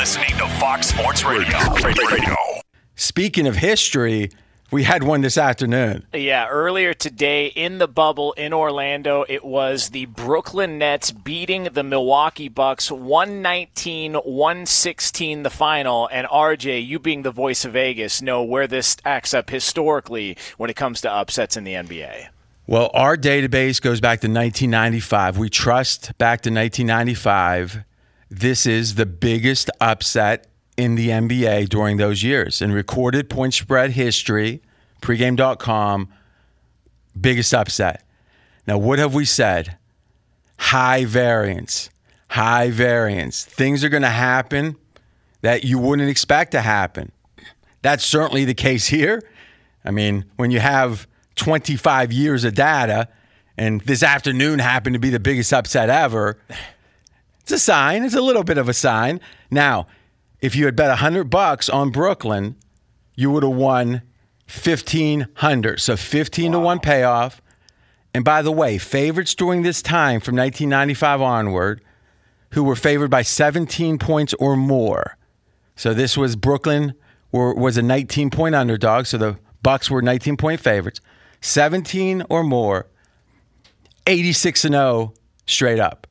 listening to Fox Sports Radio. Radio. Speaking of history, we had one this afternoon. Yeah, earlier today in the bubble in Orlando, it was the Brooklyn Nets beating the Milwaukee Bucks 119 116 the final. And RJ, you being the voice of Vegas, know where this acts up historically when it comes to upsets in the NBA. Well, our database goes back to 1995. We trust back to 1995. This is the biggest upset in the NBA during those years. In recorded point spread history, pregame.com, biggest upset. Now, what have we said? High variance, high variance. Things are going to happen that you wouldn't expect to happen. That's certainly the case here. I mean, when you have 25 years of data and this afternoon happened to be the biggest upset ever, it's a sign. It's a little bit of a sign. Now, if you had bet 100 bucks on Brooklyn, you would have won 1500. So 15 wow. to 1 payoff. And by the way, favorites during this time from 1995 onward who were favored by 17 points or more. So this was Brooklyn were, was a 19 point underdog, so the Bucks were 19 point favorites. 17 or more, 86 and 0 straight up.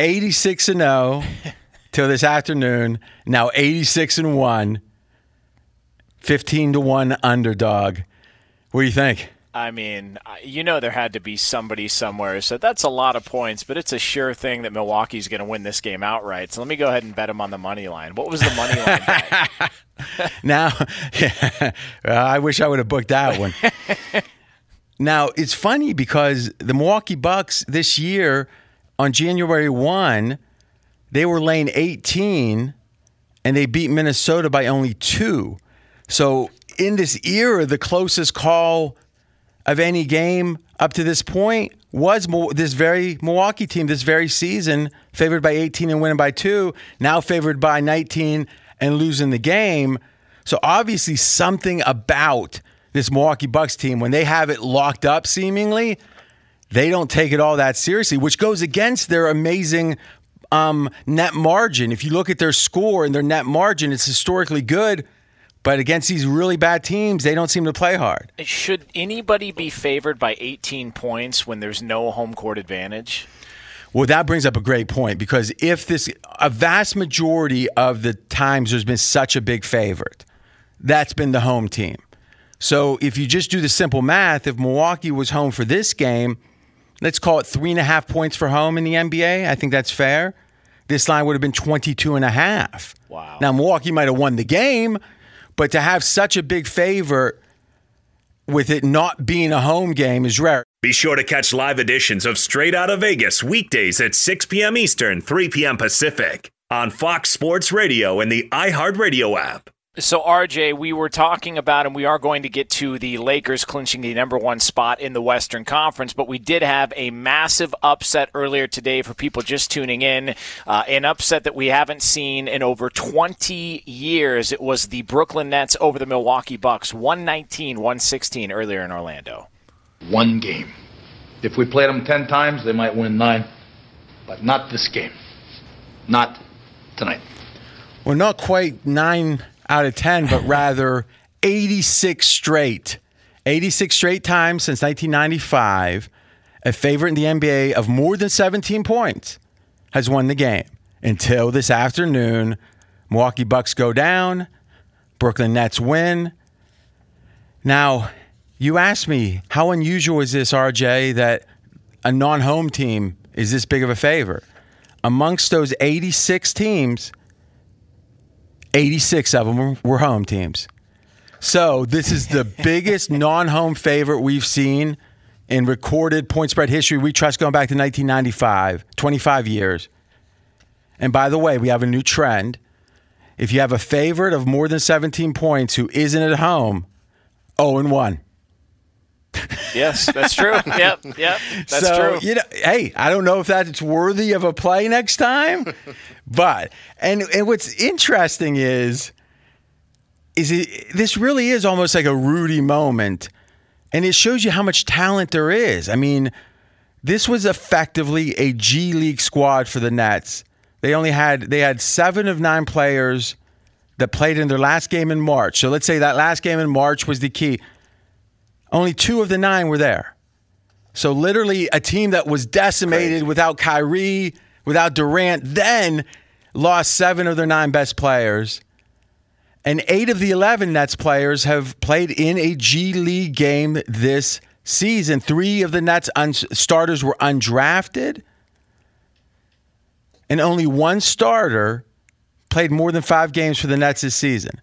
86 and 0 till this afternoon. Now 86 and 1, 15 to 1 underdog. What do you think? I mean, you know, there had to be somebody somewhere. So that's a lot of points, but it's a sure thing that Milwaukee's going to win this game outright. So let me go ahead and bet them on the money line. What was the money line? now, yeah, I wish I would have booked that one. now, it's funny because the Milwaukee Bucks this year on January 1 they were laying 18 and they beat Minnesota by only two. So in this era, the closest call of any game up to this point was this very Milwaukee team this very season, favored by 18 and winning by two, now favored by 19 and losing the game. So obviously something about this Milwaukee Bucks team when they have it locked up seemingly, they don't take it all that seriously, which goes against their amazing um, net margin. If you look at their score and their net margin, it's historically good. But against these really bad teams, they don't seem to play hard. Should anybody be favored by 18 points when there's no home court advantage? Well, that brings up a great point because if this, a vast majority of the times there's been such a big favorite, that's been the home team. So if you just do the simple math, if Milwaukee was home for this game, let's call it three and a half points for home in the NBA. I think that's fair. This line would have been 22 and a half. Wow. Now, Milwaukee might have won the game, but to have such a big favor with it not being a home game is rare. Be sure to catch live editions of Straight Outta Vegas weekdays at 6 p.m. Eastern, 3 p.m. Pacific on Fox Sports Radio and the iHeartRadio app. So, RJ, we were talking about, and we are going to get to the Lakers clinching the number one spot in the Western Conference, but we did have a massive upset earlier today for people just tuning in. Uh, an upset that we haven't seen in over 20 years. It was the Brooklyn Nets over the Milwaukee Bucks, 119 116 earlier in Orlando. One game. If we played them 10 times, they might win nine, but not this game. Not tonight. Well, not quite nine out of 10, but rather 86 straight. 86 straight times since 1995. A favorite in the NBA of more than 17 points has won the game until this afternoon. Milwaukee Bucks go down, Brooklyn Nets win. Now, you asked me, how unusual is this, RJ, that a non home team is this big of a favor? Amongst those 86 teams, 86 of them were home teams. So this is the biggest non-home favorite we've seen in recorded point spread history. We trust going back to 1995, 25 years. And by the way, we have a new trend. If you have a favorite of more than 17 points who isn't at home, 0 and 1 yes, that's true. yep, yep, that's so, true. You know, hey, I don't know if that's worthy of a play next time, but and and what's interesting is is it this really is almost like a Rudy moment, and it shows you how much talent there is. I mean, this was effectively a G League squad for the Nets they only had they had seven of nine players that played in their last game in March. So let's say that last game in March was the key. Only two of the nine were there. So literally a team that was decimated Crazy. without Kyrie, without Durant, then lost seven of their nine best players. And eight of the 11 Nets players have played in a G League game this season. Three of the Nets un- starters were undrafted. And only one starter played more than five games for the Nets this season.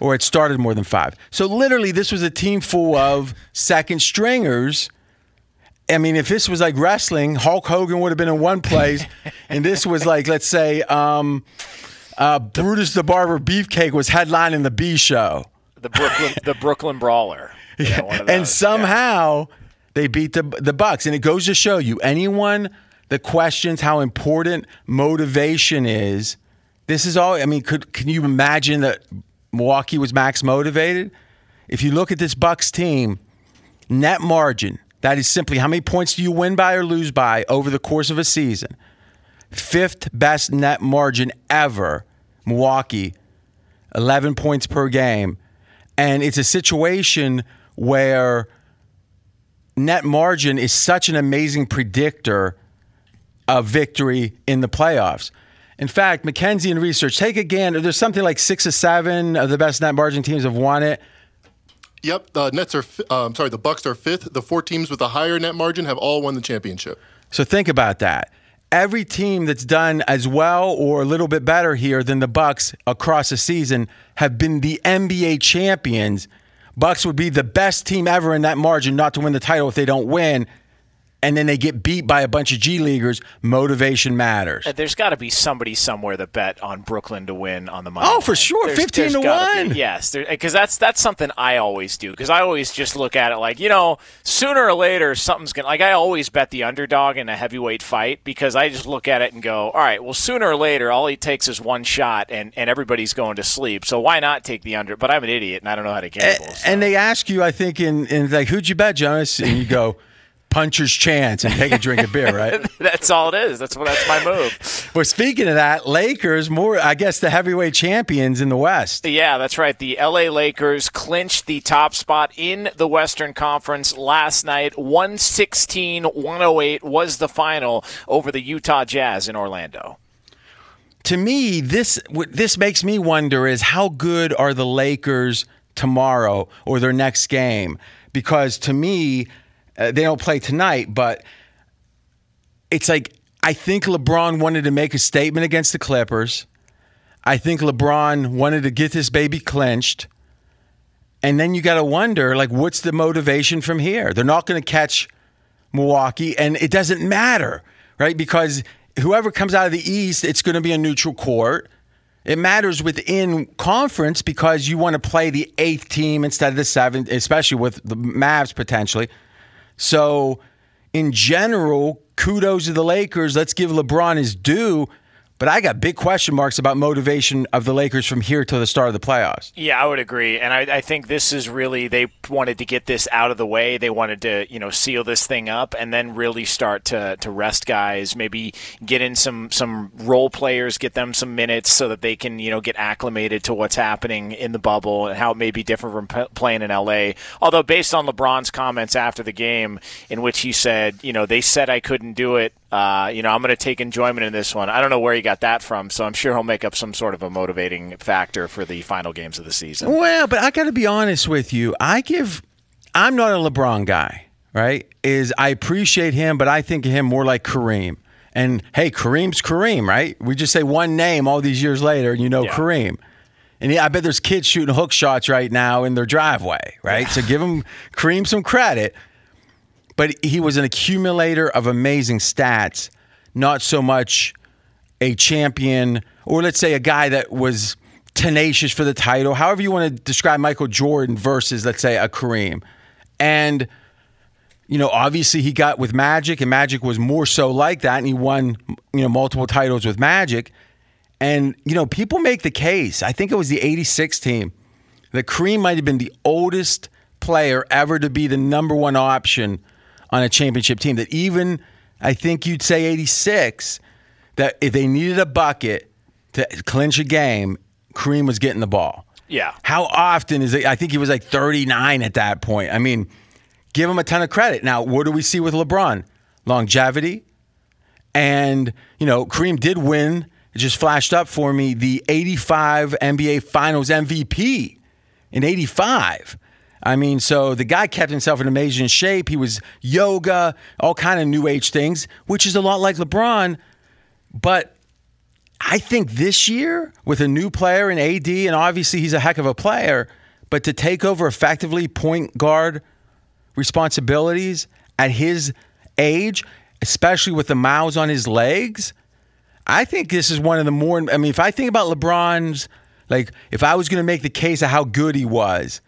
Or it started more than five. So literally, this was a team full of second stringers. I mean, if this was like wrestling, Hulk Hogan would have been in one place, and this was like, let's say, um, uh, Brutus the Barber Beefcake was headlining the B show, The Brooklyn, the Brooklyn Brawler. You know, and somehow they beat the the Bucks. And it goes to show you, anyone that questions how important motivation is, this is all. I mean, could can you imagine that Milwaukee was max motivated? If you look at this Bucks team, net margin. That is simply how many points do you win by or lose by over the course of a season. Fifth best net margin ever, Milwaukee, 11 points per game. And it's a situation where net margin is such an amazing predictor of victory in the playoffs. In fact, McKenzie and research take again. There's something like six or seven of the best net margin teams have won it. Yep, the Nets are. Um, sorry, the Bucks are fifth. The four teams with a higher net margin have all won the championship. So think about that. Every team that's done as well or a little bit better here than the Bucks across the season have been the NBA champions. Bucks would be the best team ever in that margin not to win the title if they don't win. And then they get beat by a bunch of G leaguers. Motivation matters. Uh, There's got to be somebody somewhere that bet on Brooklyn to win on the money. Oh, for sure. There's- 15 there's to gotta be. one. Yes, because that's that's something I always do. Because I always just look at it like you know, sooner or later something's gonna. Like I always bet the underdog in a heavyweight fight because I just look at it and go, all right, well, sooner or later, all it takes is one shot, and and everybody's going to sleep. So why not take the under? But I'm an idiot and I don't know how to gamble. so. And they ask you, I think, in, in like, who'd you bet, Jonas? And you go, puncher's chance and take a drink of beer, right? that's all it is. That's what that's my move. well, speaking of that, Lakers, more, I guess, the heavyweight champions in the West. Yeah, that's right. The LA Lakers clinched the top spot in the Western Conference last night. 116 108 was the final over the Utah Jazz in Orlando. to me, this what this makes me wonder is how good are the Lakers tomorrow or their next game? Because to me, uh, they don't play tonight, but it's like I think LeBron wanted to make a statement against the Clippers. I think LeBron wanted to get this baby clenched. And then you got to wonder, like, what's the motivation from here? They're not going to catch Milwaukee, and it doesn't matter, right? Because whoever comes out of the East, it's going to be a neutral court. It matters within conference because you want to play the eighth team instead of the seventh, especially with the Mavs potentially. So, in general, kudos to the Lakers. Let's give LeBron his due. But I got big question marks about motivation of the Lakers from here to the start of the playoffs. Yeah, I would agree, and I, I think this is really they wanted to get this out of the way. They wanted to you know seal this thing up, and then really start to to rest guys. Maybe get in some some role players, get them some minutes so that they can you know get acclimated to what's happening in the bubble and how it may be different from playing in LA. Although based on LeBron's comments after the game, in which he said, you know, they said I couldn't do it. Uh, you know, I'm going to take enjoyment in this one. I don't know where he got that from, so I'm sure he'll make up some sort of a motivating factor for the final games of the season. Well, but I got to be honest with you. I give, I'm not a LeBron guy, right? Is I appreciate him, but I think of him more like Kareem. And hey, Kareem's Kareem, right? We just say one name all these years later, and you know Yeah. Kareem. And yeah, I bet there's kids shooting hook shots right now in their driveway, right? So give him Kareem some credit. But he was an accumulator of amazing stats, not so much a champion, or let's say a guy that was tenacious for the title, however you want to describe Michael Jordan versus, let's say, a Kareem. And, you know, obviously he got with Magic, and Magic was more so like that, and he won, you know, multiple titles with Magic. And, you know, people make the case, I think it was the 86 team, that Kareem might have been the oldest player ever to be the number one option on a championship team. That even, I think you'd say 86, that if they needed a bucket to clinch a game, Kareem was getting the ball. Yeah. How often is it? I think he was like 39 at that point. I mean, give him a ton of credit. Now, what do we see with LeBron? Longevity. And, you know, Kareem did win. It just flashed up for me the 85 NBA Finals MVP in 85. I mean, so the guy kept himself in amazing shape. He was yoga, all kind of new age things, which is a lot like LeBron. But I think this year, with a new player in AD, and obviously he's a heck of a player, but to take over effectively point guard responsibilities at his age, especially with the miles on his legs, I think this is one of the more. I mean, if I think about LeBron's, like, if I was going to make the case of how good he was,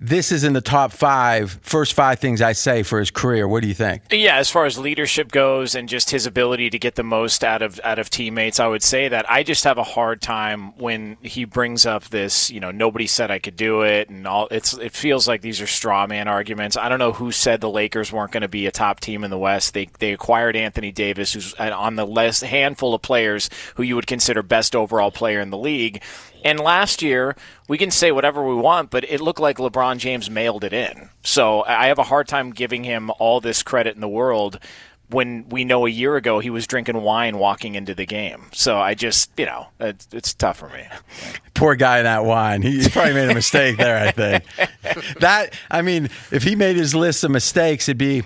this is in the top five, first five things I say for his career. What do you think? Yeah, as far as leadership goes and just his ability to get the most out of out of teammates, I would say that I just have a hard time when he brings up this, you know, nobody said I could do it and all it's it feels like these are straw man arguments. I don't know who said the Lakers weren't going to be a top team in the West. They they acquired Anthony Davis who's uh, on the list handful of players who you would consider best overall player in the league and last year, we can say whatever we want, but it looked like LeBron James mailed it in. So I have a hard time giving him all this credit in the world when we know a year ago he was drinking wine walking into the game. So I just, you know, it's, it's tough for me. Poor guy in that wine. He probably made a mistake there, I think. that, I mean, if he made his list of mistakes, it'd be,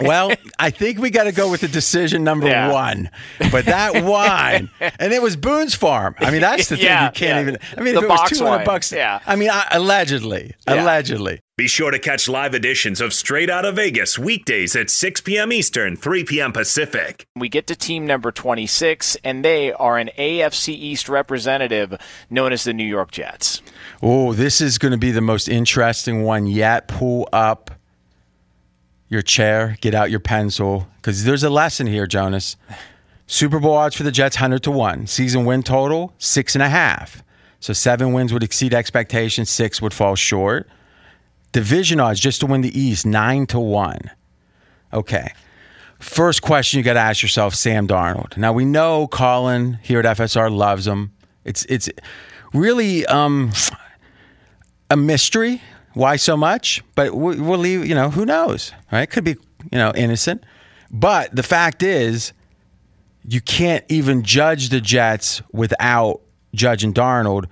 well, I think we got to go with the decision number yeah. one. But that wine, and it was Boone's Farm. I mean, that's the thing yeah, you can't yeah. even, I mean, the if it was 200 wine. bucks, yeah. I mean, I, allegedly, allegedly. Be sure to catch live editions of Straight Outta Vegas weekdays at 6 p.m. Eastern, 3 p.m. Pacific. We get to team number 26, and they are an AFC East representative known as the New York Jets. Oh, this is going to be the most interesting one yet. Pull up your chair, get out your pencil, because there's a lesson here, Jonas. Super Bowl odds for the Jets, 100 to 1. Season win total, six and a half. So seven wins would exceed expectations, six would fall short. Division odds just to win the East, nine to one. Okay. First question you got to ask yourself, Sam Darnold. Now we know Colin here at FSR loves him. It's it's really um, a mystery why so much, but we'll leave. You know, who knows? Right? Could be you know innocent, but the fact is, you can't even judge the Jets without judging Darnold.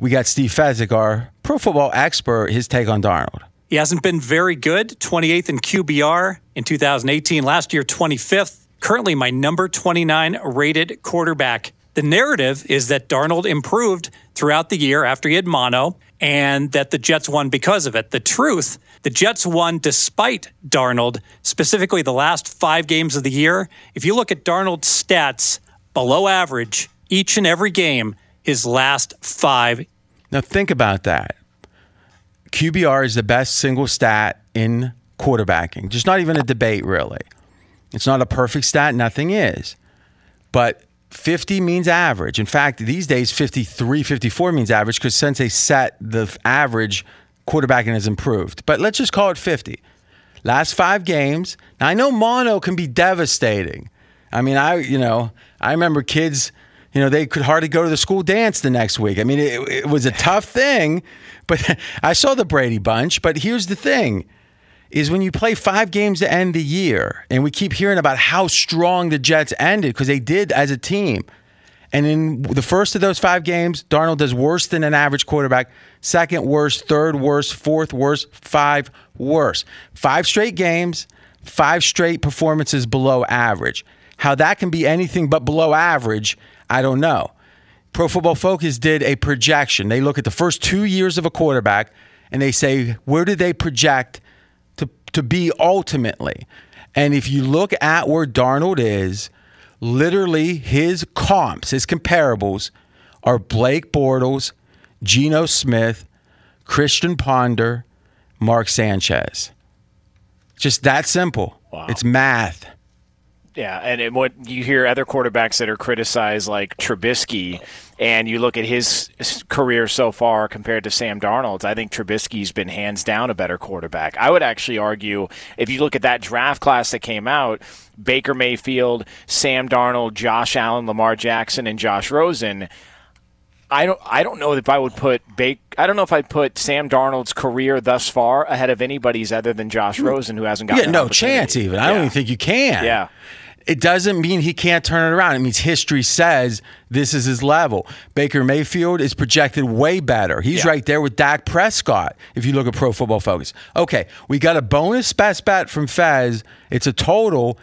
We got Steve Fezzik, our pro football expert, his take on Darnold. He hasn't been very good. 28th in QBR in 2018. Last year, 25th. Currently, my number 29 rated quarterback. The narrative is that Darnold improved throughout the year after he had mono and that the Jets won because of it. The truth, the Jets won despite Darnold, specifically the last five games of the year. If you look at Darnold's stats, below average each and every game, his last five. Now, think about that. QBR is the best single stat in quarterbacking. Just not even a debate, really. It's not a perfect stat, nothing is. But 50 means average. In fact, these days, 53, 54 means average because since they set the average, quarterbacking has improved. But let's just call it 50. Last five games. Now, I know mono can be devastating. I mean, I, you know, I remember kids you know, they could hardly go to the school dance the next week. I mean, it, it was a tough thing, but I saw the Brady Bunch. But here's the thing is when you play five games to end the year, and we keep hearing about how strong the Jets ended because they did as a team. And in the first of those five games, Darnold does worse than an average quarterback. Second worst, third worst, fourth worst, five worst. Five straight games, five straight performances below average. How that can be anything but below average I don't know. Pro Football Focus did a projection. They look at the first two years of a quarterback and they say, where do they project to, to be ultimately? And if you look at where Darnold is, literally his comps, his comparables are Blake Bortles, Geno Smith, Christian Ponder, Mark Sanchez. Just that simple. Wow. It's math. Yeah, and it, what you hear other quarterbacks that are criticized, like Trubisky, and you look at his career so far compared to Sam Darnold's, I think Trubisky's been hands down a better quarterback. I would actually argue if you look at that draft class that came out, Baker Mayfield, Sam Darnold, Josh Allen, Lamar Jackson, and Josh Rosen. I don't. I don't know if I would put Bake. I don't know if I'd put Sam Darnold's career thus far ahead of anybody's other than Josh hmm. Rosen, who hasn't gotten. Yeah, no chance. Even I don't even think you can. Yeah. It doesn't mean he can't turn it around. It means history says this is his level. Baker Mayfield is projected way better. He's Yeah. right there with Dak Prescott if you look at Pro Football Focus. Okay, we got a bonus best bet from Fez. It's a total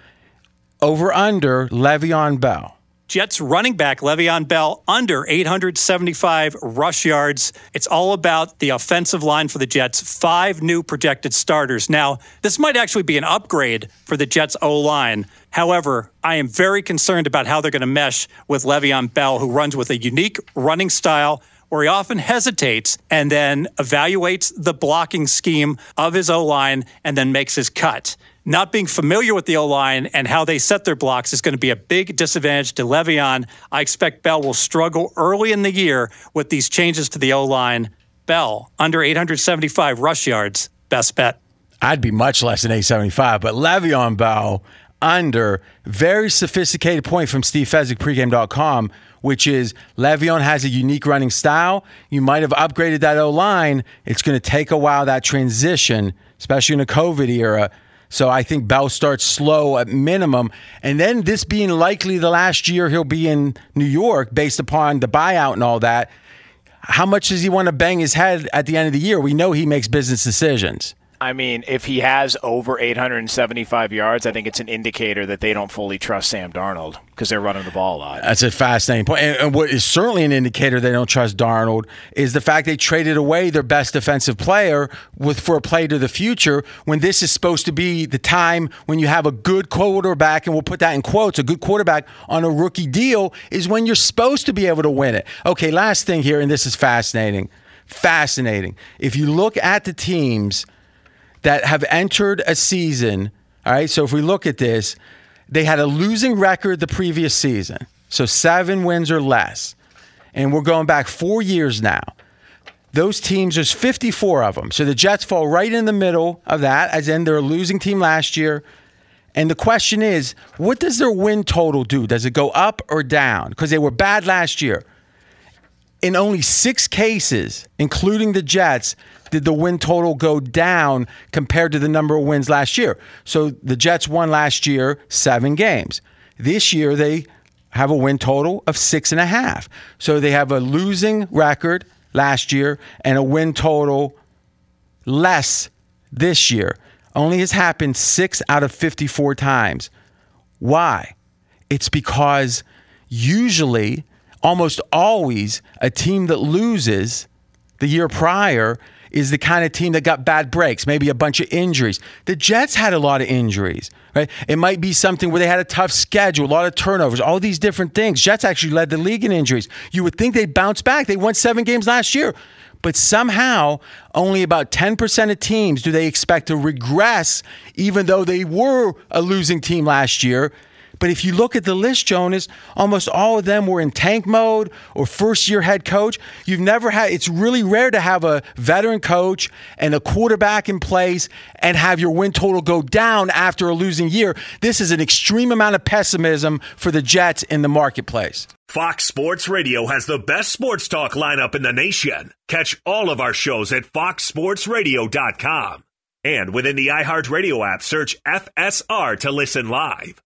over under Le'Veon Bell. Jets running back Le'Veon Bell under 875 rush yards. It's all about the offensive line for the Jets. Five new projected starters. Now, this might actually be an upgrade for the Jets O line. However, I am very concerned about how they're going to mesh with Le'Veon Bell, who runs with a unique running style where he often hesitates and then evaluates the blocking scheme of his O line and then makes his cut. Not being familiar with the O line and how they set their blocks is going to be a big disadvantage to Le'Veon. I expect Bell will struggle early in the year with these changes to the O line. Bell, under 875 rush yards, best bet. I'd be much less than 875, but Le'Veon Bell under very sophisticated point from Steve Fezzik, pregame.com, which is Le'Veon has a unique running style. You might have upgraded that O line. It's going to take a while, that transition, especially in a COVID era. So I think Bell starts slow at minimum. And then this being likely the last year he'll be in New York based upon the buyout and all that. How much does he want to bang his head at the end of the year? We know he makes business decisions. I mean, if he has over 875 yards, I think it's an indicator that they don't fully trust Sam Darnold because they're running the ball a lot. That's a fascinating point. And, and what is certainly an indicator they don't trust Darnold is the fact they traded away their best defensive player with for a play to the future when this is supposed to be the time when you have a good quarterback, and we'll put that in quotes, a good quarterback on a rookie deal is when you're supposed to be able to win it. Okay, last thing here, and this is fascinating. Fascinating. If you look at the teams that have entered a season. All right. So if we look at this, they had a losing record the previous season. So seven wins or less. And we're going back four years now. Those teams, there's 54 of them. So the Jets fall right in the middle of that, as in they're a losing team last year. And the question is, what does their win total do? Does it go up or down? Because they were bad last year. In only six cases, including the Jets, did the win total go down compared to the number of wins last year. So the Jets won last year seven games. This year they have a win total of six and a half. So they have a losing record last year and a win total less this year. Only has happened six out of 54 times. Why? It's because usually, almost always, a team that loses the year prior is the kind of team that got bad breaks, maybe a bunch of injuries. The Jets had a lot of injuries, right? It might be something where they had a tough schedule, a lot of turnovers, all these different things. Jets actually led the league in injuries. You would think they'd bounce back. They won seven games last year. But somehow, only about 10% of teams do they expect to regress, even though they were a losing team last year. But if you look at the list, Jonas, almost all of them were in tank mode or first year head coach. You've never had, it's really rare to have a veteran coach and a quarterback in place and have your win total go down after a losing year. This is an extreme amount of pessimism for the Jets in the marketplace. Fox Sports Radio has the best sports talk lineup in the nation. Catch all of our shows at foxsportsradio.com. And within the iHeartRadio app, search FSR to listen live.